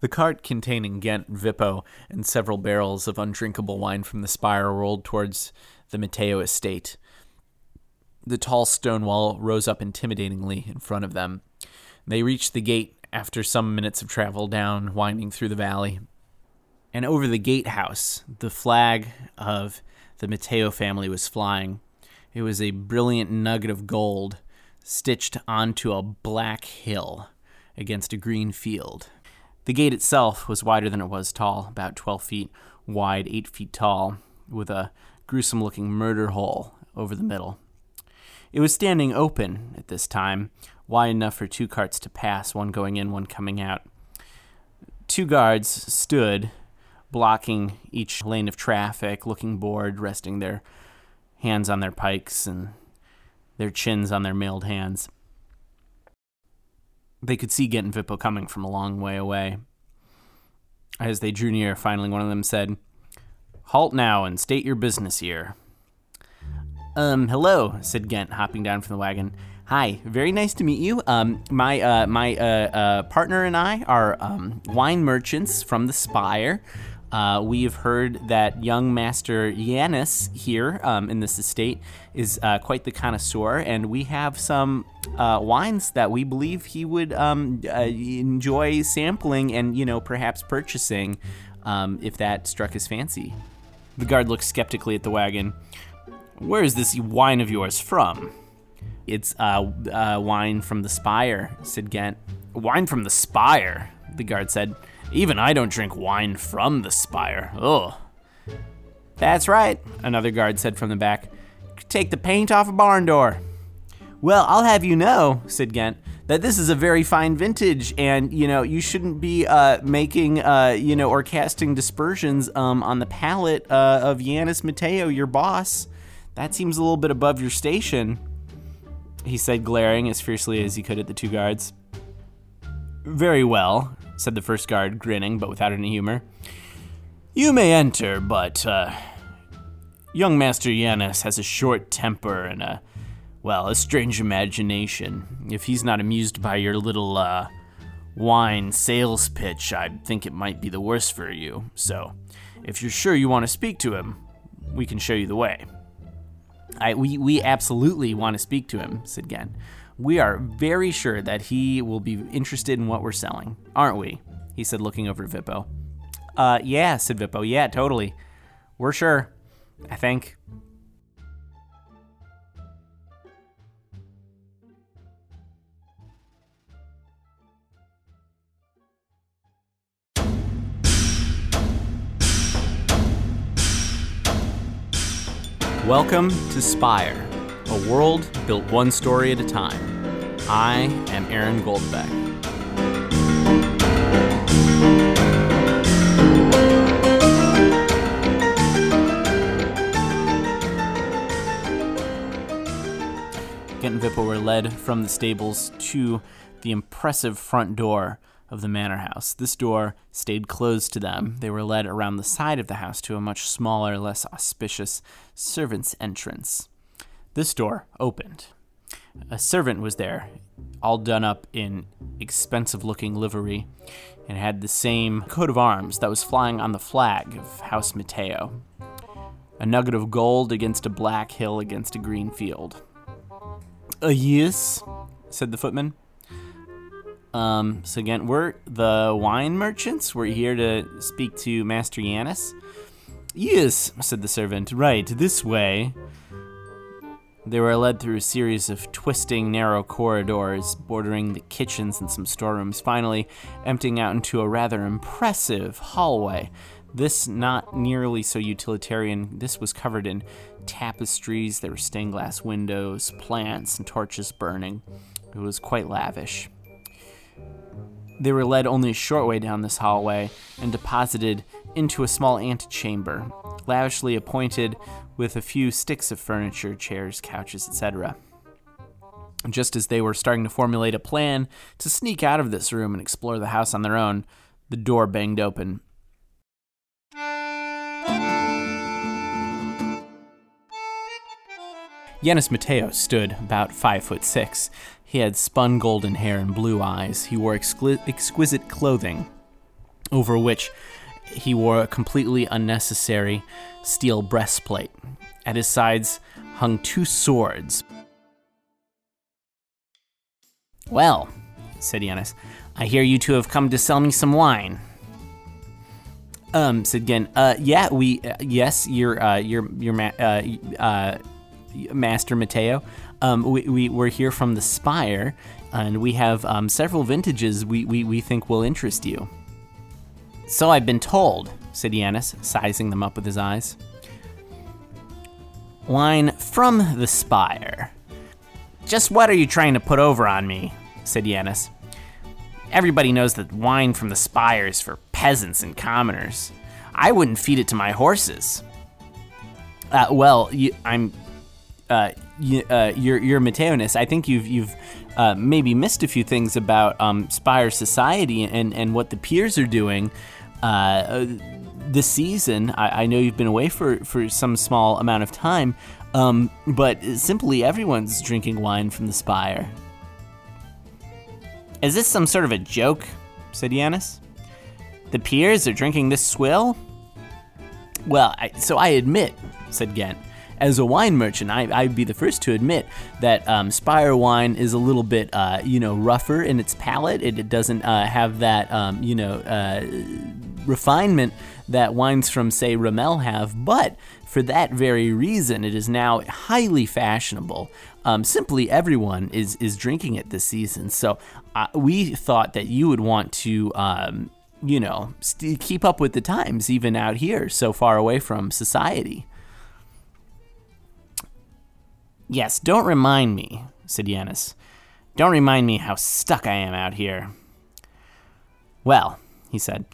The cart containing Ghent, Vippo, and several barrels of undrinkable wine from the spire rolled towards the Matteo estate. The tall stone wall rose up intimidatingly in front of them. They reached the gate after some minutes of travel down, winding through the valley. And over the gatehouse, the flag of the Matteo family was flying. It was a brilliant nugget of gold stitched onto a black hill against a green field. The gate itself was wider than it was tall, about 12 feet wide, 8 feet tall, with a gruesome looking murder hole over the middle. It was standing open at this time, wide enough for two carts to pass, one going in, one coming out. Two guards stood blocking each lane of traffic, looking bored, resting their hands on their pikes and their chins on their mailed hands. They could see Ghent and Vippo coming from a long way away. As they drew near, finally one of them said, Halt now and state your business here. Um, hello, said Gent, hopping down from the wagon. Hi, very nice to meet you. Um, my uh, my uh, uh, partner and I are um, wine merchants from the Spire. Uh, we have heard that young Master Yanis here um, in this estate is uh, quite the connoisseur, and we have some uh, wines that we believe he would um, uh, enjoy sampling and, you know, perhaps purchasing um, if that struck his fancy. The guard looked skeptically at the wagon. Where is this wine of yours from? It's uh, uh, wine from the Spire, said Ghent. Wine from the Spire, the guard said. Even I don't drink wine from the spire. Ugh. That's right, another guard said from the back. Take the paint off a barn door. Well, I'll have you know, said Ghent, that this is a very fine vintage, and you know you shouldn't be uh, making, uh, you know, or casting dispersions um, on the palate uh, of Yanis Matteo, your boss. That seems a little bit above your station. He said, glaring as fiercely as he could at the two guards. Very well, said the first guard, grinning, but without any humor. You may enter, but, uh, young Master Yanis has a short temper and a, well, a strange imagination. If he's not amused by your little, uh, wine sales pitch, I think it might be the worse for you. So, if you're sure you want to speak to him, we can show you the way. I, we, we absolutely want to speak to him, said Ghent. We are very sure that he will be interested in what we're selling, aren't we? He said, looking over at Vippo. Uh, yeah, said Vippo. Yeah, totally. We're sure. I think. Welcome to Spire a world built one story at a time. I am Aaron Goldbeck. Ghent and Vippo were led from the stables to the impressive front door of the manor house. This door stayed closed to them. They were led around the side of the house to a much smaller, less auspicious servants' entrance. This door opened. A servant was there, all done up in expensive looking livery, and had the same coat of arms that was flying on the flag of House Matteo. A nugget of gold against a black hill against a green field. Uh, yes, said the footman. Um, so again, we're the wine merchants. We're here to speak to Master Yanis. Yes, said the servant. Right, this way. They were led through a series of twisting, narrow corridors bordering the kitchens and some storerooms, finally emptying out into a rather impressive hallway. This not nearly so utilitarian. This was covered in tapestries, there were stained glass windows, plants, and torches burning. It was quite lavish. They were led only a short way down this hallway and deposited into a small antechamber, lavishly appointed with a few sticks of furniture, chairs, couches, etc. Just as they were starting to formulate a plan to sneak out of this room and explore the house on their own, the door banged open. Yanis Matteo stood about five foot six. He had spun golden hair and blue eyes. He wore exquisite clothing over which he wore a completely unnecessary steel breastplate. At his sides hung two swords. Well, said Yanis, I hear you two have come to sell me some wine. Um, said Ghent, uh, yeah, we, uh, yes, your, uh, your, your, ma- uh, uh, Master Mateo. Um, we, we, we're here from the Spire, and we have um, several vintages we, we, we think will interest you. So I've been told, said Yanis, sizing them up with his eyes. Wine from the Spire. Just what are you trying to put over on me? said Yanis. Everybody knows that wine from the Spire is for peasants and commoners. I wouldn't feed it to my horses. Uh, well, you, I'm. Uh, you, uh, you're, you're. I think you've you've uh, maybe missed a few things about um, Spire Society and, and what the peers are doing uh, this season. I, I, know you've been away for, for some small amount of time, um, but simply everyone's drinking wine from the Spire. Is this some sort of a joke? said Yanis. The peers are drinking this swill? Well, I, so I admit, said Ghent. As a wine merchant, I, would be the first to admit that um, Spire wine is a little bit, uh, you know, rougher in its palate. It, it doesn't uh, have that, um, you know, uh, refinement that wines from, say, Ramel have, but for that very reason, it is now highly fashionable. Um, simply everyone is is drinking it this season. So uh, we thought that you would want to, um, you know, st- keep up with the times, even out here, so far away from society. Yes, don't remind me, said Yanis. Don't remind me how stuck I am out here. Well, he said,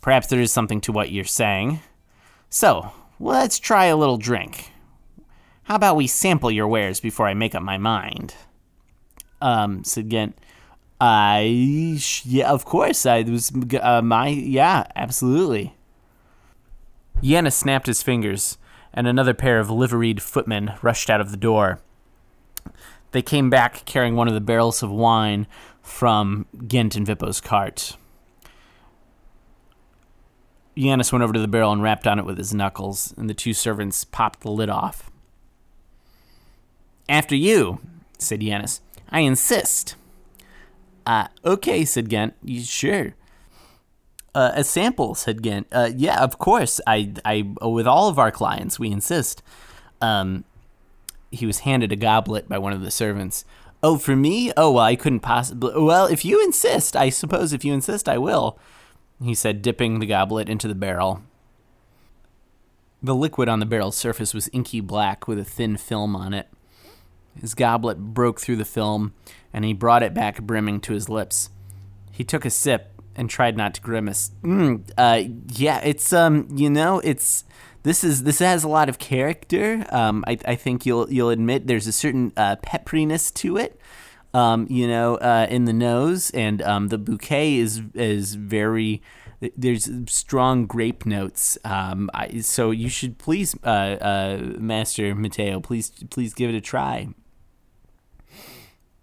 Perhaps there is something to what you're saying. So, let's try a little drink. How about we sample your wares before I make up my mind? Um, said Ghent. I, yeah, of course. I was, uh, my, yeah, absolutely. Yanis snapped his fingers, and another pair of liveried footmen rushed out of the door. They came back carrying one of the barrels of wine from Ghent and Vippo's cart. Yanis went over to the barrel and rapped on it with his knuckles, and the two servants popped the lid off. After you, said Yanis. I insist. Uh, okay, said Ghent. Sure. Uh, a sample, said Ghent. Uh, yeah, of course. I, I, with all of our clients, we insist. Um, he was handed a goblet by one of the servants. Oh, for me? Oh, well, I couldn't possibly. Well, if you insist, I suppose if you insist, I will he said, dipping the goblet into the barrel. The liquid on the barrel's surface was inky black with a thin film on it. His goblet broke through the film, and he brought it back brimming to his lips. He took a sip and tried not to grimace. Mm, uh, yeah, it's um, you know, it's this is this has a lot of character. Um, I, I think you'll you'll admit there's a certain uh, pepperiness to it um, you know, uh, in the nose, and um, the bouquet is is very. There's strong grape notes, um, I, so you should please, uh, uh, Master Mateo, please please give it a try.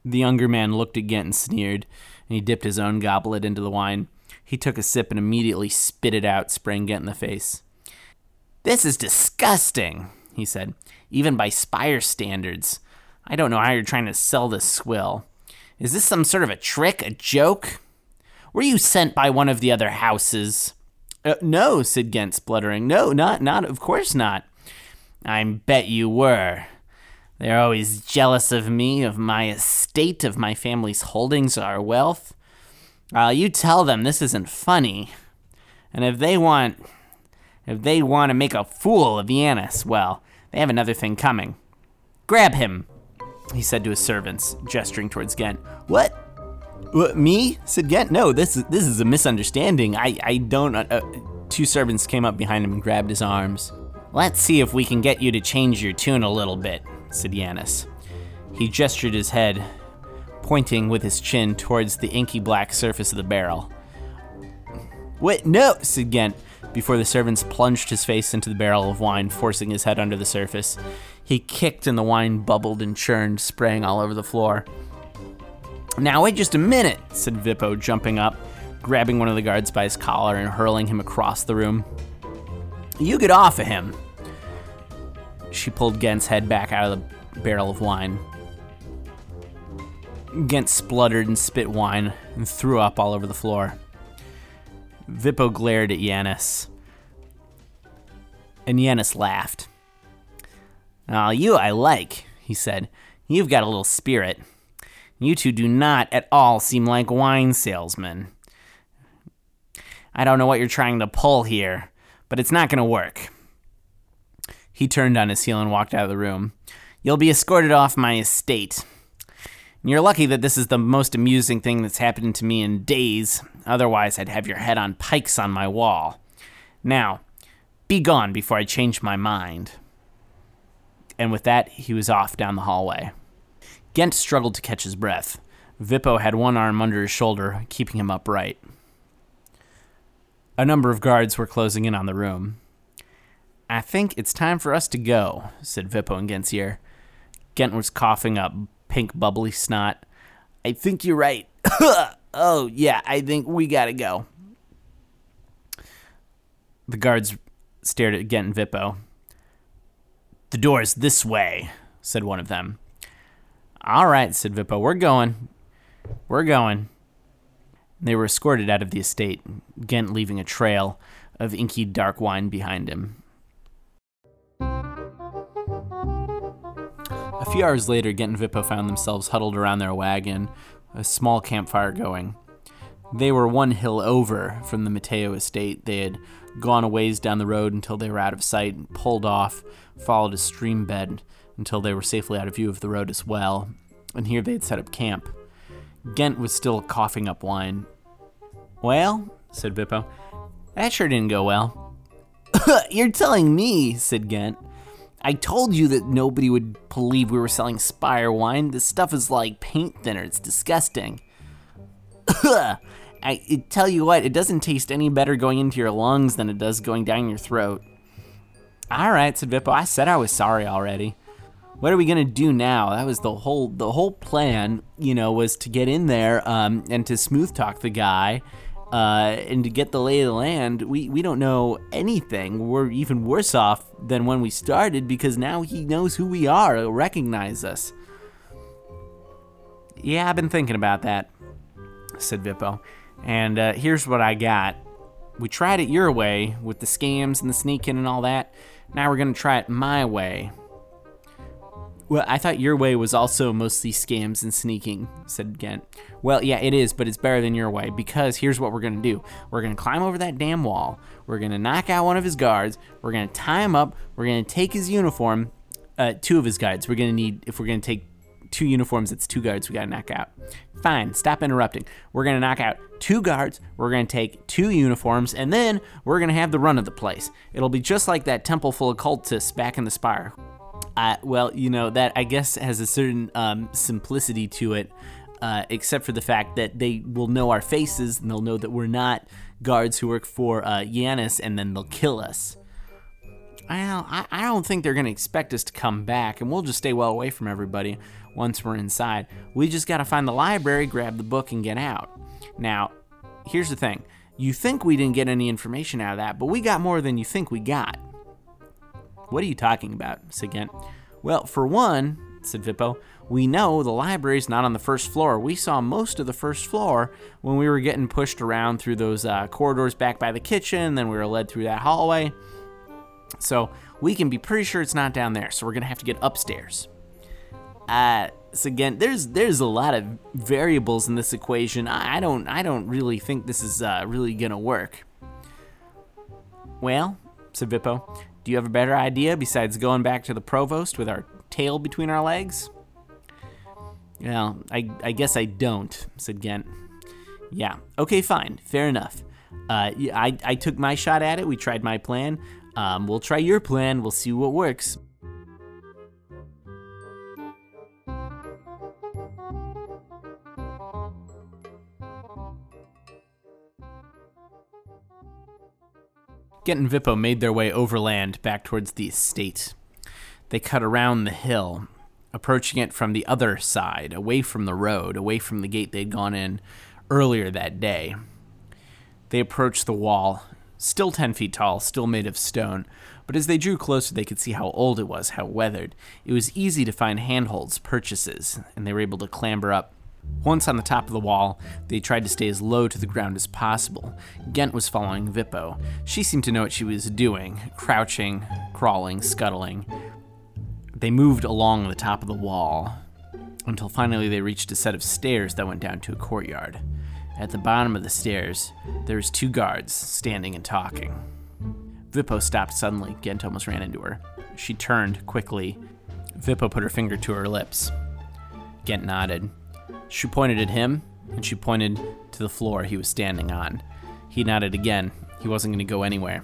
The younger man looked again and sneered, and he dipped his own goblet into the wine. He took a sip and immediately spit it out, spraying Ghent in the face. This is disgusting, he said, even by Spire standards. I don't know how you're trying to sell this swill. Is this some sort of a trick, a joke? Were you sent by one of the other houses? Uh, no, said Ghent, spluttering. No, not, not, of course not. I bet you were. They're always jealous of me, of my estate, of my family's holdings, our wealth. Uh, you tell them this isn't funny. And if they want, if they want to make a fool of Yanis, well, they have another thing coming. Grab him he said to his servants, gesturing towards Ghent. What? What, me? said Ghent. No, this is this is a misunderstanding. I I don't. Uh, uh, two servants came up behind him and grabbed his arms. Let's see if we can get you to change your tune a little bit, said Yanis. He gestured his head, pointing with his chin towards the inky black surface of the barrel. Wait, no, said Ghent, before the servants plunged his face into the barrel of wine, forcing his head under the surface. He kicked and the wine bubbled and churned, spraying all over the floor. Now, wait just a minute, said Vippo, jumping up, grabbing one of the guards by his collar and hurling him across the room. You get off of him! She pulled Gent's head back out of the barrel of wine. Gent spluttered and spit wine and threw up all over the floor. Vippo glared at Yanis. And Yanis laughed. Oh, you I like, he said. You've got a little spirit. You two do not at all seem like wine salesmen. I don't know what you're trying to pull here, but it's not going to work. He turned on his heel and walked out of the room. You'll be escorted off my estate. You're lucky that this is the most amusing thing that's happened to me in days. Otherwise, I'd have your head on pikes on my wall. Now, be gone before I change my mind. And with that, he was off down the hallway. Gent struggled to catch his breath. Vippo had one arm under his shoulder, keeping him upright. A number of guards were closing in on the room. I think it's time for us to go, said Vippo in Gent's ear. Gent was coughing up pink bubbly snot. I think you're right. oh, yeah, I think we gotta go. The guards stared at Gent and Vippo. The door is this way, said one of them. All right, said Vippo, we're going. We're going. They were escorted out of the estate, Gent leaving a trail of inky dark wine behind him. A few hours later, Gent and Vippo found themselves huddled around their wagon, a small campfire going. They were one hill over from the Mateo estate. They had gone a ways down the road until they were out of sight and pulled off, followed a stream bed until they were safely out of view of the road as well. And here they had set up camp. Gent was still coughing up wine. Well, said Vippo, that sure didn't go well. You're telling me, said Gent. I told you that nobody would believe we were selling Spire wine. This stuff is like paint thinner. It's disgusting. I tell you what, it doesn't taste any better going into your lungs than it does going down your throat. All right, said Vippo. I said I was sorry already. What are we gonna do now? That was the whole the whole plan. You know, was to get in there um, and to smooth talk the guy uh, and to get the lay of the land, we, we don't know anything. We're even worse off than when we started because now he knows who we are, he'll recognize us. Yeah, I've been thinking about that, said Vippo. And uh, here's what I got. We tried it your way with the scams and the sneaking and all that. Now we're going to try it my way well, I thought your way was also mostly scams and sneaking, said Gent. Well, yeah, it is, but it's better than your way because here's what we're going to do. We're going to climb over that damn wall. We're going to knock out one of his guards. We're going to tie him up. We're going to take his uniform, uh, two of his guides. We're to need, if we're to take two uniforms, it's two guards we got to knock out. Fine, stop interrupting. We're to knock out two guards. We're to take two uniforms, and then we're to have the run of the place. It'll be just like that temple full of cultists back in the Spire. Uh, well, you know that I guess has a certain um, simplicity to it, uh, except for the fact that they will know our faces and they'll know that we're not guards who work for uh, Yanis, and then they'll kill us. Well, I, I don't think they're going to expect us to come back, and we'll just stay well away from everybody once we're inside. We just got to find the library, grab the book, and get out. Now, here's the thing you think we didn't get any information out of that, but we got more than you think we got. What are you talking about? said Gent. Well, for one, said Vippo, we know the library's not on the first floor. We saw most of the first floor when we were getting pushed around through those uh, corridors back by the kitchen, then we were led through that hallway. So we can be pretty sure it's not down there, so we're gonna have to get upstairs. Uh, so again, there's there's a lot of variables in this equation. I don't I don't really think this is uh, really gonna work. Well, said Vippo, do you have a better idea besides going back to the provost with our tail between our legs? Well, I, I guess I don't, said Gent. Yeah, okay, fine, fair enough. Uh, I, I took my shot at it, we tried my plan. Um, we'll try your plan, we'll see what works. Gent and Vippo made their way overland back towards the estate. They cut around the hill, approaching it from the other side, away from the road, away from the gate they'd gone in earlier that day. They approached the wall, still 10 feet tall, still made of stone, but as they drew closer, they could see how old it was, how weathered. It was easy to find handholds, purchases, and they were able to clamber up. Once on the top of the wall, they tried to stay as low to the ground as possible. Ghent was following Vippo. She seemed to know what she was doing, crouching, crawling, scuttling. They moved along the top of the wall until finally they reached a set of stairs that went down to a courtyard. At the bottom of the stairs, there was two guards standing and talking. Vippo stopped suddenly. Gent almost ran into her. She turned quickly. Vippo put her finger to her lips. Gent nodded. She pointed at him, and she pointed to the floor he was standing on. He nodded again. He wasn't going to go anywhere.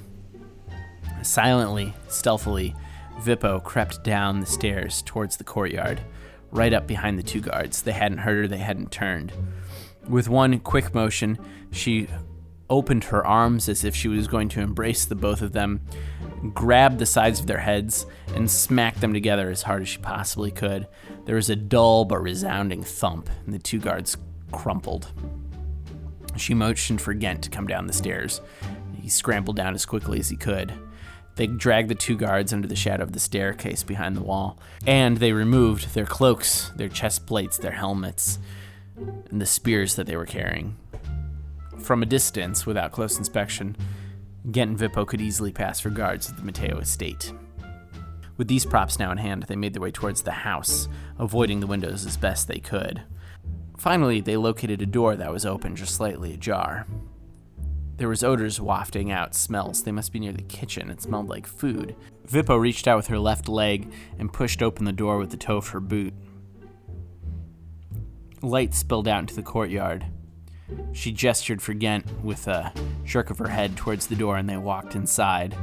Silently, stealthily, Vippo crept down the stairs towards the courtyard, right up behind the two guards. They hadn't heard her, they hadn't turned. With one quick motion, she opened her arms as if she was going to embrace the both of them, grabbed the sides of their heads, and smacked them together as hard as she possibly could. There was a dull but resounding thump, and the two guards crumpled. She motioned for Ghent to come down the stairs. He scrambled down as quickly as he could. They dragged the two guards under the shadow of the staircase behind the wall, and they removed their cloaks, their chest plates, their helmets, and the spears that they were carrying. From a distance, without close inspection, Ghent and Vippo could easily pass for guards of the Matteo estate. With these props now in hand, they made their way towards the house, avoiding the windows as best they could. Finally, they located a door that was open just slightly ajar. There was odors wafting out, smells. They must be near the kitchen. It smelled like food. Vippo reached out with her left leg and pushed open the door with the toe of her boot. Light spilled out into the courtyard. She gestured for Ghent with a jerk of her head towards the door, and they walked inside.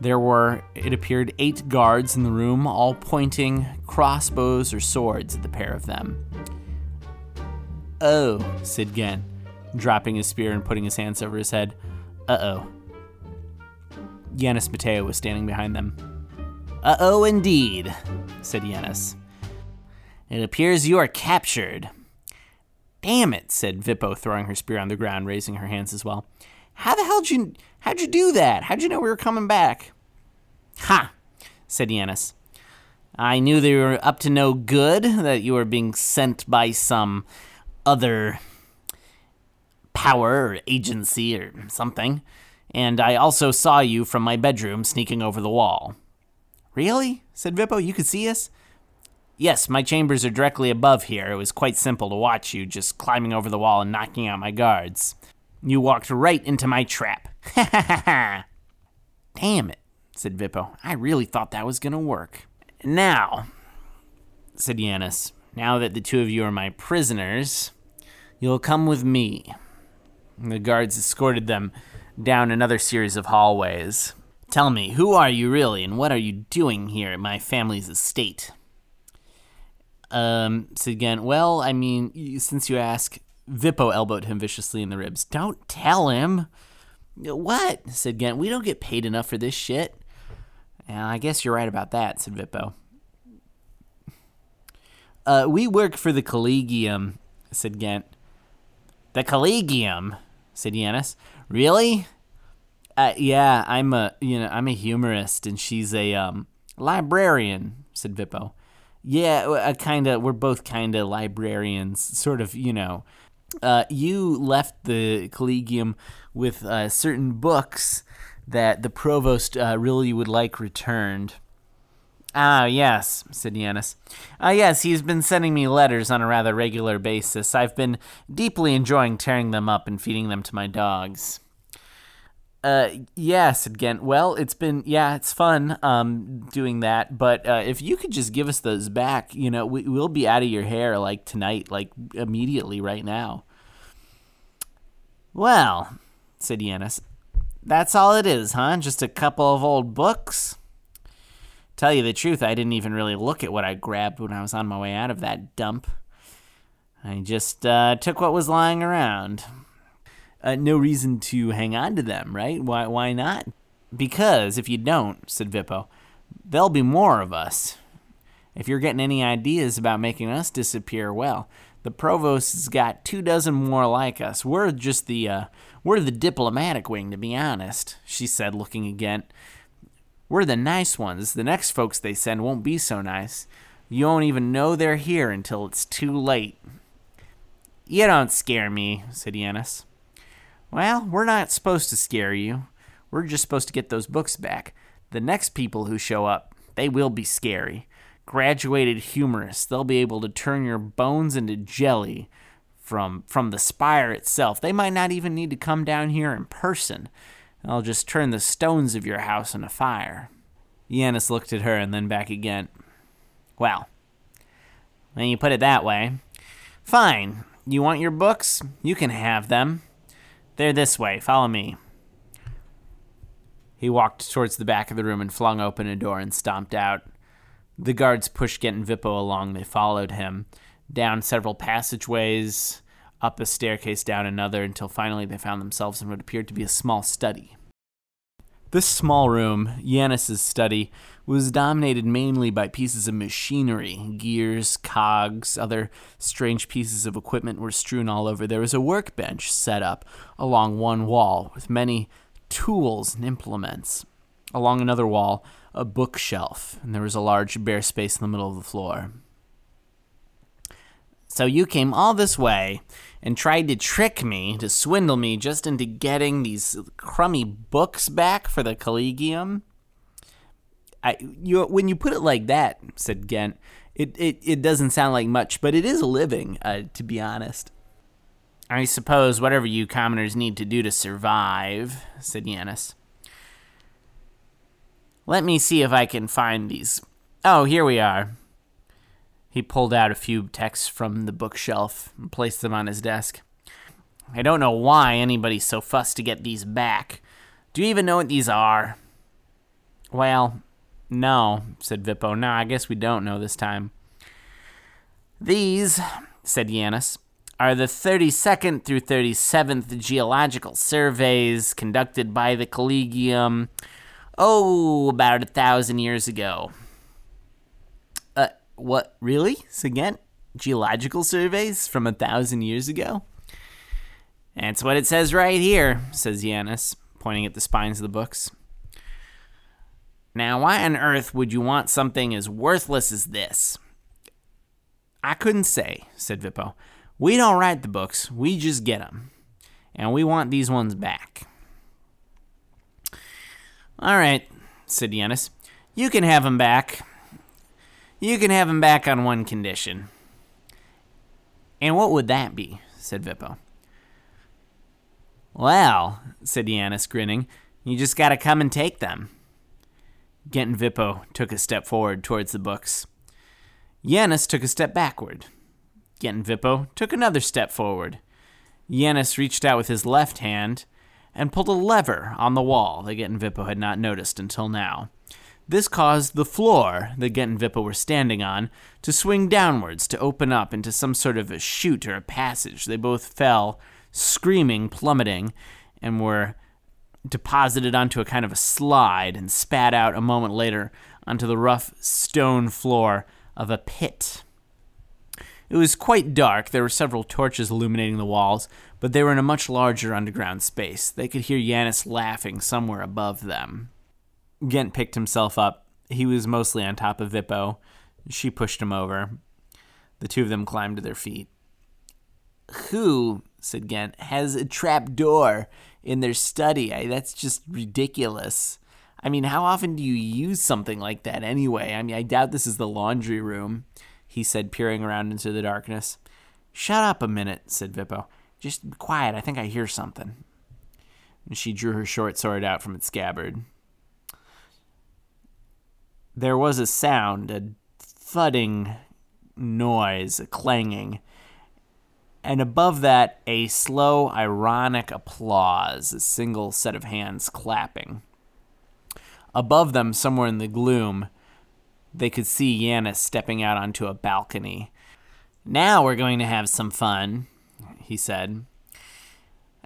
There were, it appeared, eight guards in the room, all pointing crossbows or swords at the pair of them. Oh, said Ghent, dropping his spear and putting his hands over his head. Uh oh. Yanis Mateo was standing behind them. Uh oh, indeed, said Yanis. It appears you are captured. Damn it, said Vippo, throwing her spear on the ground, raising her hands as well. How the hell did you how'd you do that? How'd you know we were coming back? Ha, said Yanis. I knew they were up to no good, that you were being sent by some other power or agency or something, and I also saw you from my bedroom sneaking over the wall. Really? said Vippo. You could see us? Yes, my chambers are directly above here. It was quite simple to watch you just climbing over the wall and knocking out my guards. You walked right into my trap. Ha ha ha! ha! Damn it, said Vippo. I really thought that was gonna work. Now, said Yanis, now that the two of you are my prisoners, you'll come with me. The guards escorted them down another series of hallways. Tell me, who are you really, and what are you doing here at my family's estate? Um, said Ghent, well, I mean, since you ask, Vippo elbowed him viciously in the ribs. Don't tell him. What? said Ghent. We don't get paid enough for this shit. I guess you're right about that, said Vippo. Uh, we work for the Collegium, said Ghent. The Collegium, said Yanis. Really? Uh, yeah, I'm a you know I'm a humorist and she's a um, librarian, said Vippo. Yeah, kind of. We're both kind of librarians, sort of. You know, uh, you left the collegium with uh, certain books that the provost uh, really would like returned. Ah, yes, said Yanis. Ah, yes, he's been sending me letters on a rather regular basis. I've been deeply enjoying tearing them up and feeding them to my dogs. Uh, yeah, said Ghent. Well, it's been, yeah, it's fun, um, doing that. But, uh, if you could just give us those back, you know, we, we'll be out of your hair, like, tonight, like, immediately, right now. Well, said Yanis, that's all it is, huh? Just a couple of old books? Tell you the truth, I didn't even really look at what I grabbed when I was on my way out of that dump. I just, uh, took what was lying around uh, no reason to hang on to them, right? Why, why not? Because if you don't, said Vippo, there'll be more of us. If you're getting any ideas about making us disappear, well, the provost's got two dozen more like us. We're just the uh, We're the diplomatic wing, to be honest, she said, looking again. We're the nice ones. The next folks they send won't be so nice. You won't even know they're here until it's too late. You don't scare me, said Yanis. Well, we're not supposed to scare you. We're just supposed to get those books back. The next people who show up, they will be scary. Graduated humorists, they'll be able to turn your bones into jelly from from the spire itself. They might not even need to come down here in person. They'll just turn the stones of your house into fire. Yanis looked at her and then back again. Well, when you put it that way, fine. You want your books? You can have them. They're this way. Follow me. He walked towards the back of the room and flung open a door and stomped out. The guards pushed Gent and Vippo along. They followed him down several passageways, up a staircase, down another, until finally they found themselves in what appeared to be a small study. This small room, Yanis's study, was dominated mainly by pieces of machinery. Gears, cogs, other strange pieces of equipment were strewn all over. There was a workbench set up along one wall with many tools and implements. Along another wall, a bookshelf, and there was a large bare space in the middle of the floor. So you came all this way and tried to trick me, to swindle me just into getting these crummy books back for the Collegium? I, you, when you put it like that, said Gent, it, it, it doesn't sound like much, but it is a living, uh, to be honest. I suppose whatever you commoners need to do to survive, said Yanis. Let me see if I can find these. Oh, here we are. He pulled out a few texts from the bookshelf and placed them on his desk. I don't know why anybody's so fussed to get these back. Do you even know what these are? Well, no, said Vippo. No, I guess we don't know this time. These, said Yanis, are the 32nd through 37th geological surveys conducted by the Collegium, oh, about a thousand years ago. Uh, what, really? Again, geological surveys from a thousand years ago? That's what it says right here, says Yanis, pointing at the spines of the books. Now, why on earth would you want something as worthless as this? I couldn't say, said Vippo. We don't write the books, we just get them. And we want these ones back. All right, said Yanis. You can have them back. You can have them back on one condition. And what would that be? said Vippo. Well, said Yanis, grinning, you just gotta come and take them. Gent and Vippo took a step forward towards the books. Yanis took a step backward. Gent and Vippo took another step forward. Yanis reached out with his left hand and pulled a lever on the wall that Gent and Vippo had not noticed until now. This caused the floor that Gent and were standing on to swing downwards to open up into some sort of a chute or a passage. They both fell, screaming, plummeting, and were deposited onto a kind of a slide and spat out a moment later onto the rough stone floor of a pit. It was quite dark. There were several torches illuminating the walls, but they were in a much larger underground space. They could hear Yanis laughing somewhere above them. Gent picked himself up. He was mostly on top of Vippo. She pushed him over. The two of them climbed to their feet. Who, said Gent, has a trap door in their study? I, that's just ridiculous. I mean, how often do you use something like that anyway? I mean, I doubt this is the laundry room he said, peering around into the darkness. Shut up a minute, said Vippo. Just be quiet, I think I hear something. And she drew her short sword out from its scabbard. There was a sound, a thudding noise, a clanging, and above that, a slow, ironic applause, a single set of hands clapping. Above them, somewhere in the gloom, they could see Yanis stepping out onto a balcony. Now we're going to have some fun, he said.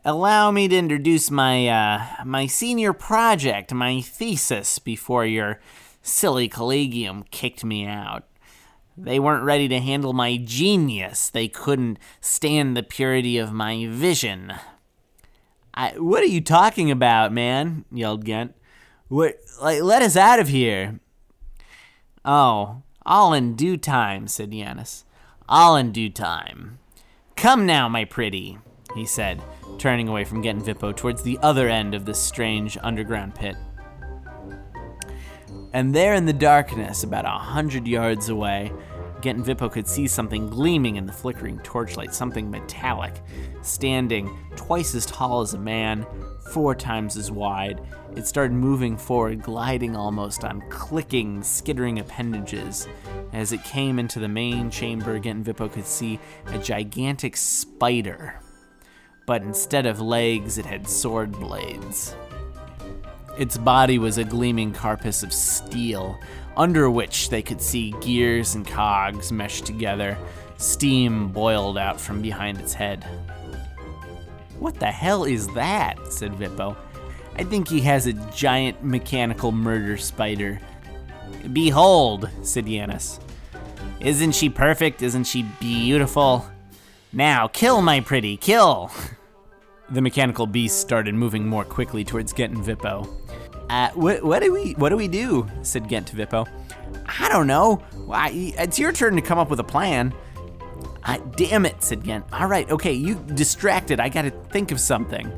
Allow me to introduce my uh, my senior project, my thesis, before your silly collegium kicked me out. They weren't ready to handle my genius. They couldn't stand the purity of my vision. I, what are you talking about, man? yelled Ghent. What, like, let us out of here. Oh, all in due time, said Yanis. All in due time. Come now, my pretty, he said, turning away from Ghent and Vippo towards the other end of this strange underground pit. And there in the darkness, about a hundred yards away, Ghent and Vippo could see something gleaming in the flickering torchlight, something metallic, standing twice as tall as a man, four times as wide. It started moving forward, gliding almost on clicking, skittering appendages. As it came into the main chamber, Ghent and Vippo could see a gigantic spider. But instead of legs, it had sword blades. Its body was a gleaming carapace of steel, under which they could see gears and cogs meshed together. Steam boiled out from behind its head. What the hell is that? said Vippo. I think he has a giant mechanical murder spider. Behold, said Yanis. Isn't she perfect? Isn't she beautiful? Now, kill my pretty, kill! The mechanical beast started moving more quickly towards Ghent and Vippo. What, what do we what do we do? said Gent to Vippo. I don't know. Why, it's your turn to come up with a plan. Damn it, said Gent. All right, okay, you distracted. I got to think of something.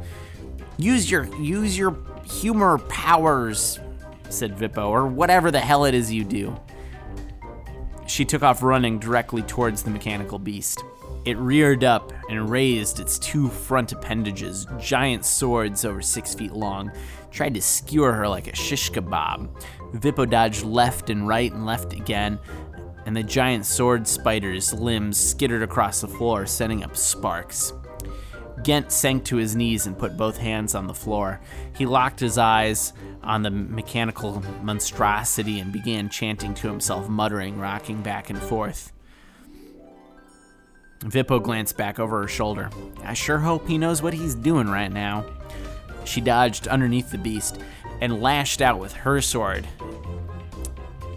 Use your use your humor powers, said Vippo, or whatever the hell it is you do. She took off running directly towards the mechanical beast. It reared up and raised its two front appendages, giant swords over six feet long, tried to skewer her like a shish kebab. Vippo dodged left and right and left again, and the giant sword spider's limbs skittered across the floor, sending up sparks. Ghent sank to his knees and put both hands on the floor. He locked his eyes on the mechanical monstrosity and began chanting to himself, muttering, rocking back and forth. Vippo glanced back over her shoulder. I sure hope he knows what he's doing right now. She dodged underneath the beast and lashed out with her sword.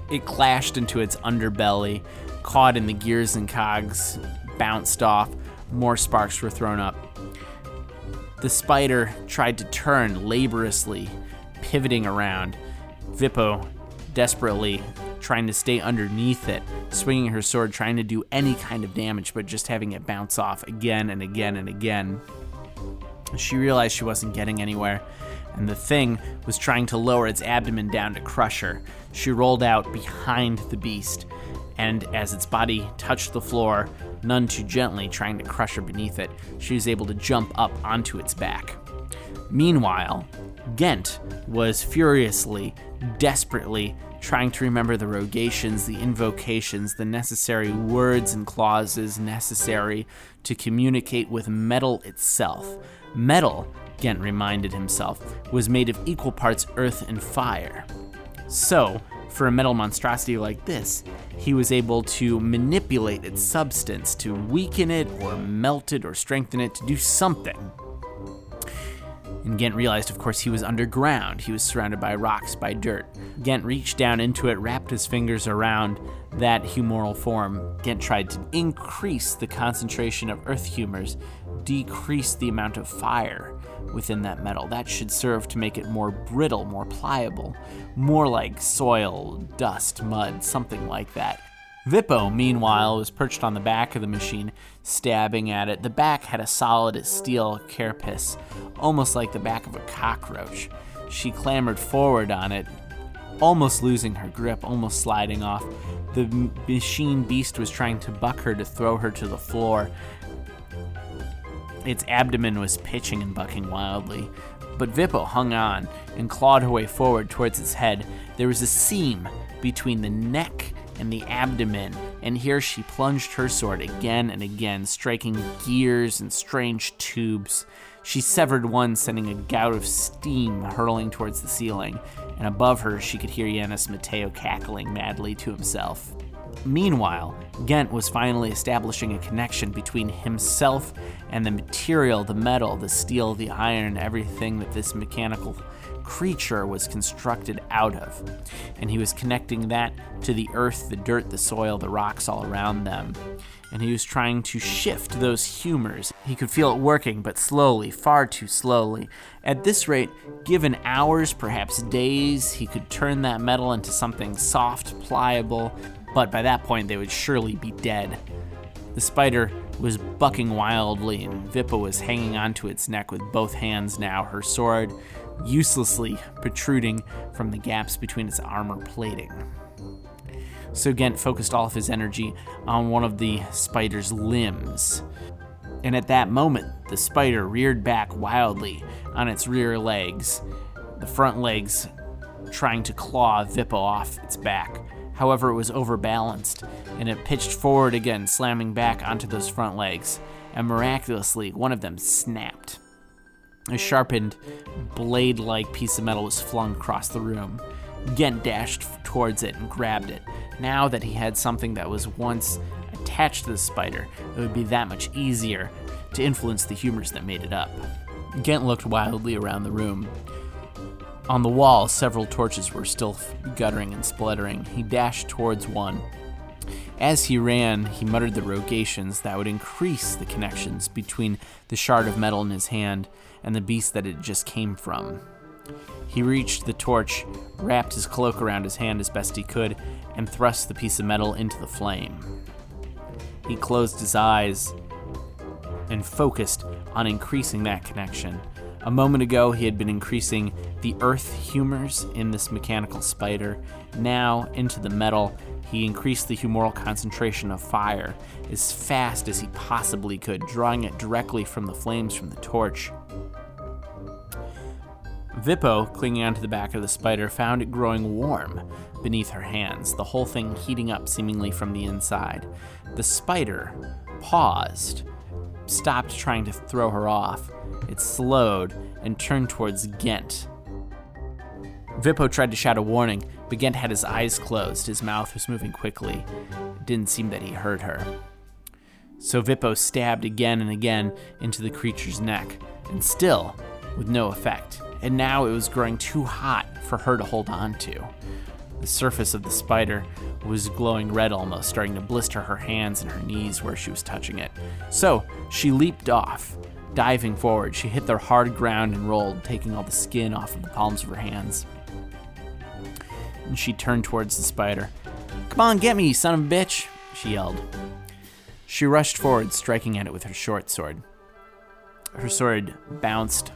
It clashed into its underbelly, caught in the gears and cogs, bounced off. More sparks were thrown up. The spider tried to turn laboriously, pivoting around. Vippo desperately trying to stay underneath it, swinging her sword, trying to do any kind of damage, but just having it bounce off again and again and again. She realized she wasn't getting anywhere, and the thing was trying to lower its abdomen down to crush her. She rolled out behind the beast, and as its body touched the floor, none too gently, trying to crush her beneath it, she was able to jump up onto its back. Meanwhile, Ghent was furiously, desperately trying to remember the rogations, the invocations, the necessary words and clauses necessary to communicate with metal itself. Metal, Gent reminded himself, was made of equal parts earth and fire. So, for a metal monstrosity like this, he was able to manipulate its substance to weaken it or melt it or strengthen it to do something. And Ghent realized, of course, he was underground. He was surrounded by rocks, by dirt. Ghent reached down into it, wrapped his fingers around that humoral form. Ghent tried to increase the concentration of earth humors, decrease the amount of fire within that metal. That should serve to make it more brittle, more pliable, more like soil, dust, mud, something like that. Vippo, meanwhile, was perched on the back of the machine, stabbing at it. The back had a solid steel carapace, almost like the back of a cockroach. She clambered forward on it, almost losing her grip, almost sliding off. The machine beast was trying to buck her to throw her to the floor. Its abdomen was pitching and bucking wildly. But Vippo hung on and clawed her way forward towards its head. There was a seam between the neck and the abdomen, and here she plunged her sword again and again, striking gears and strange tubes. She severed one, sending a gout of steam hurling towards the ceiling, and above her she could hear Yanis Matteo cackling madly to himself. Meanwhile, Ghent was finally establishing a connection between himself and the material, the metal, the steel, the iron, everything that this mechanical creature was constructed out of. And he was connecting that to the earth, the dirt, the soil, the rocks all around them. And he was trying to shift those humors. He could feel it working, but slowly, far too slowly. At this rate, given hours, perhaps days, he could turn that metal into something soft, pliable, but by that point they would surely be dead. The spider was bucking wildly, and Vippo was hanging onto its neck with both hands now, her sword uselessly protruding from the gaps between its armor plating. So Ghent focused all of his energy on one of the spider's limbs. And at that moment, the spider reared back wildly on its rear legs, the front legs trying to claw Vippo off its back. However, it was overbalanced, and it pitched forward again, slamming back onto those front legs, and miraculously, one of them snapped. A sharpened, blade like piece of metal was flung across the room. Ghent dashed towards it and grabbed it. Now that he had something that was once attached to the spider, it would be that much easier to influence the humors that made it up. Ghent looked wildly around the room. On the wall, several torches were still guttering and spluttering. He dashed towards one. As he ran, he muttered the rogations that would increase the connections between the shard of metal in his hand and the beast that it just came from. He reached the torch, wrapped his cloak around his hand as best he could, and thrust the piece of metal into the flame. He closed his eyes and focused on increasing that connection. A moment ago, he had been increasing the earth humors in this mechanical spider. Now, into the metal, he increased the humoral concentration of fire as fast as he possibly could, drawing it directly from the flames from the torch. Vippo, clinging onto the back of the spider, found it growing warm beneath her hands, the whole thing heating up seemingly from the inside. The spider paused, stopped trying to throw her off. It slowed and turned towards Ghent. Vippo tried to shout a warning, but Ghent had his eyes closed. His mouth was moving quickly. It didn't seem that he heard her. So Vippo stabbed again and again into the creature's neck, and still, with no effect and now it was growing too hot for her to hold on to. The surface of the spider was glowing red almost, starting to blister her hands and her knees where she was touching it. So she leaped off. Diving forward, she hit the hard ground and rolled, taking all the skin off of the palms of her hands. And she turned towards the spider. Come on, get me, son of a bitch, she yelled. She rushed forward, striking at it with her short sword. Her sword bounced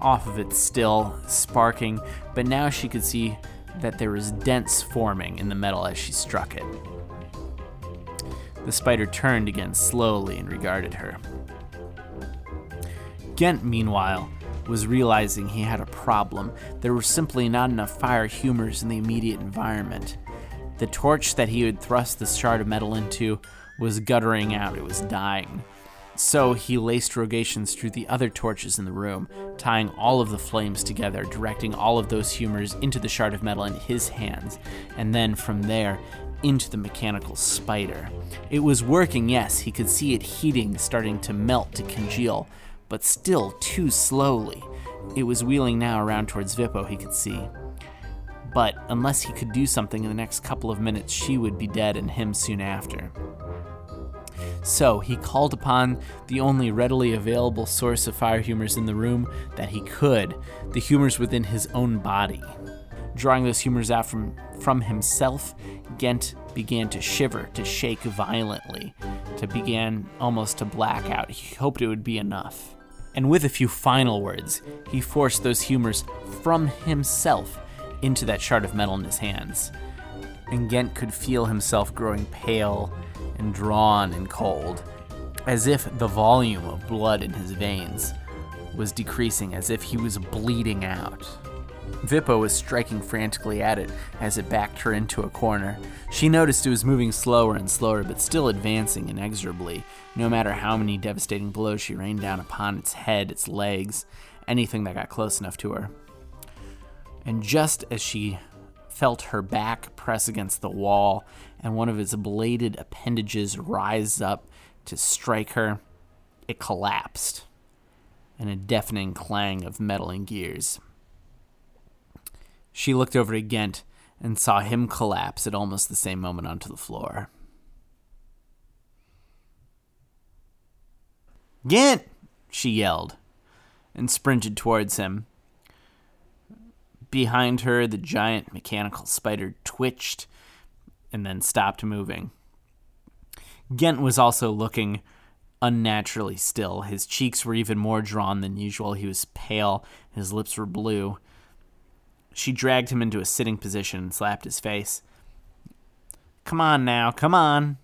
off of it still, sparking, but now she could see that there was dents forming in the metal as she struck it. The spider turned again slowly and regarded her. Ghent, meanwhile, was realizing he had a problem. There were simply not enough fire humors in the immediate environment. The torch that he had thrust the shard of metal into was guttering out, it was dying. So he laced rogations through the other torches in the room, tying all of the flames together, directing all of those humors into the shard of metal in his hands, and then from there into the mechanical spider. It was working, yes, he could see it heating, starting to melt, to congeal, but still too slowly. It was wheeling now around towards Vippo, he could see. But unless he could do something in the next couple of minutes, she would be dead and him soon after. So he called upon the only readily available source of fire humors in the room that he could the humors within his own body. Drawing those humors out from, from himself, Ghent began to shiver, to shake violently, to begin almost to black out. He hoped it would be enough. And with a few final words, he forced those humors from himself into that shard of metal in his hands. And Ghent could feel himself growing pale and drawn and cold, as if the volume of blood in his veins was decreasing, as if he was bleeding out. Vippo was striking frantically at it as it backed her into a corner. She noticed it was moving slower and slower, but still advancing inexorably, no matter how many devastating blows she rained down upon its head, its legs, anything that got close enough to her. And just as she felt her back press against the wall and one of its bladed appendages rise up to strike her. It collapsed and a deafening clang of metal and gears. She looked over to Ghent and saw him collapse at almost the same moment onto the floor. Ghent! she yelled and sprinted towards him. Behind her, the giant mechanical spider twitched and then stopped moving. Ghent was also looking unnaturally still. His cheeks were even more drawn than usual. He was pale, his lips were blue. She dragged him into a sitting position and slapped his face. Come on now, come on,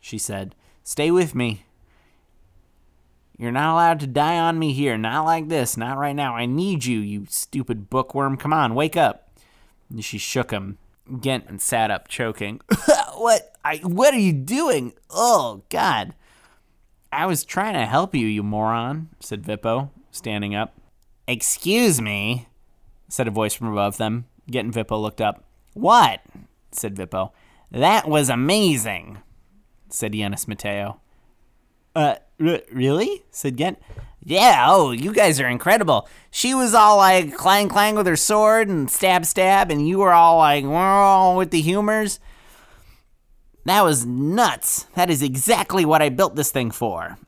she said. Stay with me. You're not allowed to die on me here. Not like this. Not right now. I need you, you stupid bookworm. Come on, wake up. And she shook him. Ghent and sat up, choking. what? I. What are you doing? Oh God. I was trying to help you, you moron," said Vippo, standing up. Excuse me, said a voice from above them. Ghent and Vippo looked up. What? said Vippo. That was amazing, said Yanis Mateo. Uh, r- really? said Ghent. Yeah, oh, you guys are incredible. She was all like clang clang with her sword and stab stab, and you were all like with the humors. That was nuts. That is exactly what I built this thing for.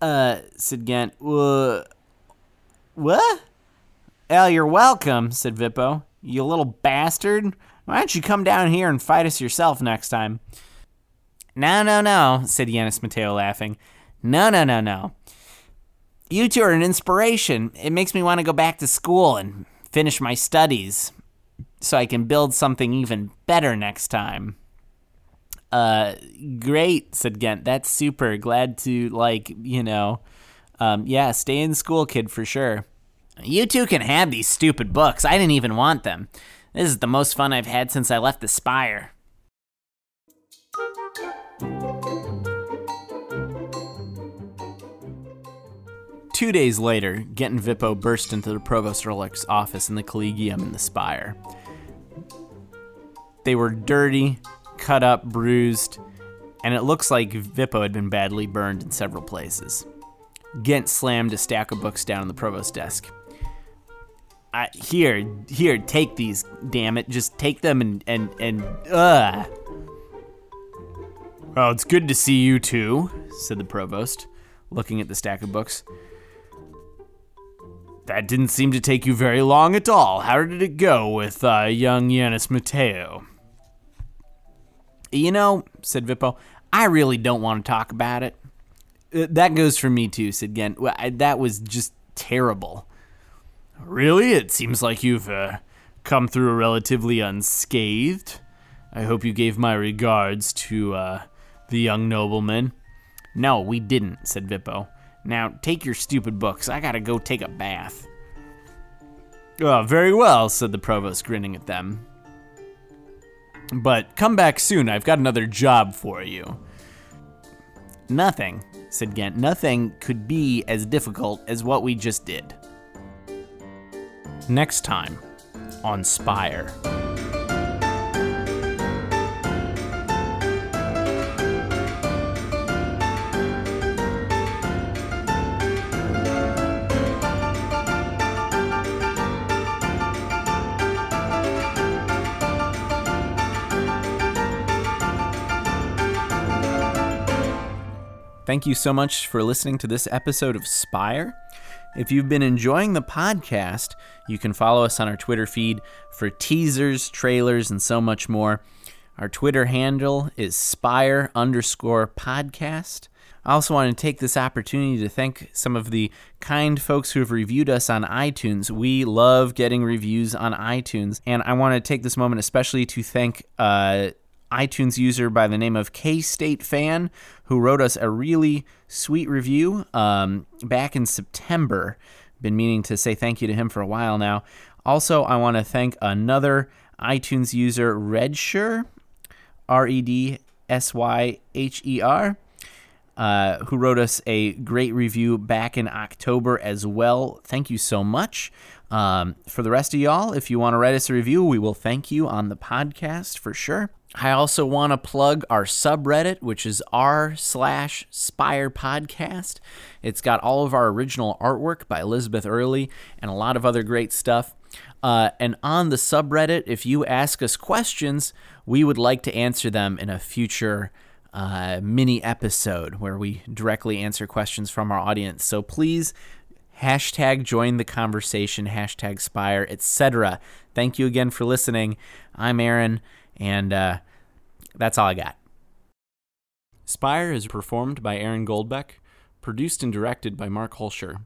Uh, said. Uh, what? Well, you're welcome, said Vippo. You little bastard. Why don't you come down here and fight us yourself next time? No, no, no, said Yanis Mateo, laughing. No, no, no, no. You two are an inspiration. It makes me want to go back to school and finish my studies so I can build something even better next time. Uh, great, said Ghent. That's super. Glad to, like, you know, um, yeah, stay in school, kid, for sure. You two can have these stupid books. I didn't even want them. This is the most fun I've had since I left the Spire. Two days later, Ghent and Vippo burst into the Provost Erlich's office in the Collegium in the Spire. They were dirty, cut up, bruised, and it looks like Vippo had been badly burned in several places. Ghent slammed a stack of books down on the provost's desk. I, here, here, take these, damn it. Just take them and, and, and, ugh. Well, it's good to see you too, said the provost, looking at the stack of books. That didn't seem to take you very long at all. How did it go with uh, young Yanis Mateo? You know, said Vippo, I really don't want to talk about it. Uh, that goes for me too, said Ghent. That was just terrible. Really? It seems like you've uh, come through relatively unscathed. I hope you gave my regards to uh, the young nobleman. No, we didn't, said Vippo. Now take your stupid books. I gotta go take a bath. Oh, very well, said the provost, grinning at them. But come back soon. I've got another job for you. Nothing, said Ghent. Nothing could be as difficult as what we just did. Next time on Spire. Thank you so much for listening to this episode of Spire. If you've been enjoying the podcast, you can follow us on our Twitter feed for teasers, trailers, and so much more. Our Twitter handle is spire underscore podcast. I also want to take this opportunity to thank some of the kind folks who have reviewed us on iTunes. We love getting reviews on iTunes, and I want to take this moment especially to thank uh, iTunes user by the name of K State Fan, who wrote us a really sweet review um, back in September. Been meaning to say thank you to him for a while now. Also, I want to thank another iTunes user, Redsher, R E D S Y H E R. Uh, who wrote us a great review back in October as well. Thank you so much. Um, for the rest of y'all, if you want to write us a review, we will thank you on the podcast for sure. I also want to plug our subreddit, which is r slash Spire Podcast. It's got all of our original artwork by Elizabeth Early and a lot of other great stuff. Uh, and on the subreddit, if you ask us questions, we would like to answer them in a future uh, mini episode where we directly answer questions from our audience. So please hashtag join the conversation, hashtag Spire, etc. Thank you again for listening. I'm Aaron, and uh, that's all I got. Spire is performed by Aaron Goldbeck, produced and directed by Mark Holscher,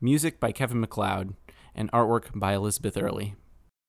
music by Kevin MacLeod, and artwork by Elizabeth Early.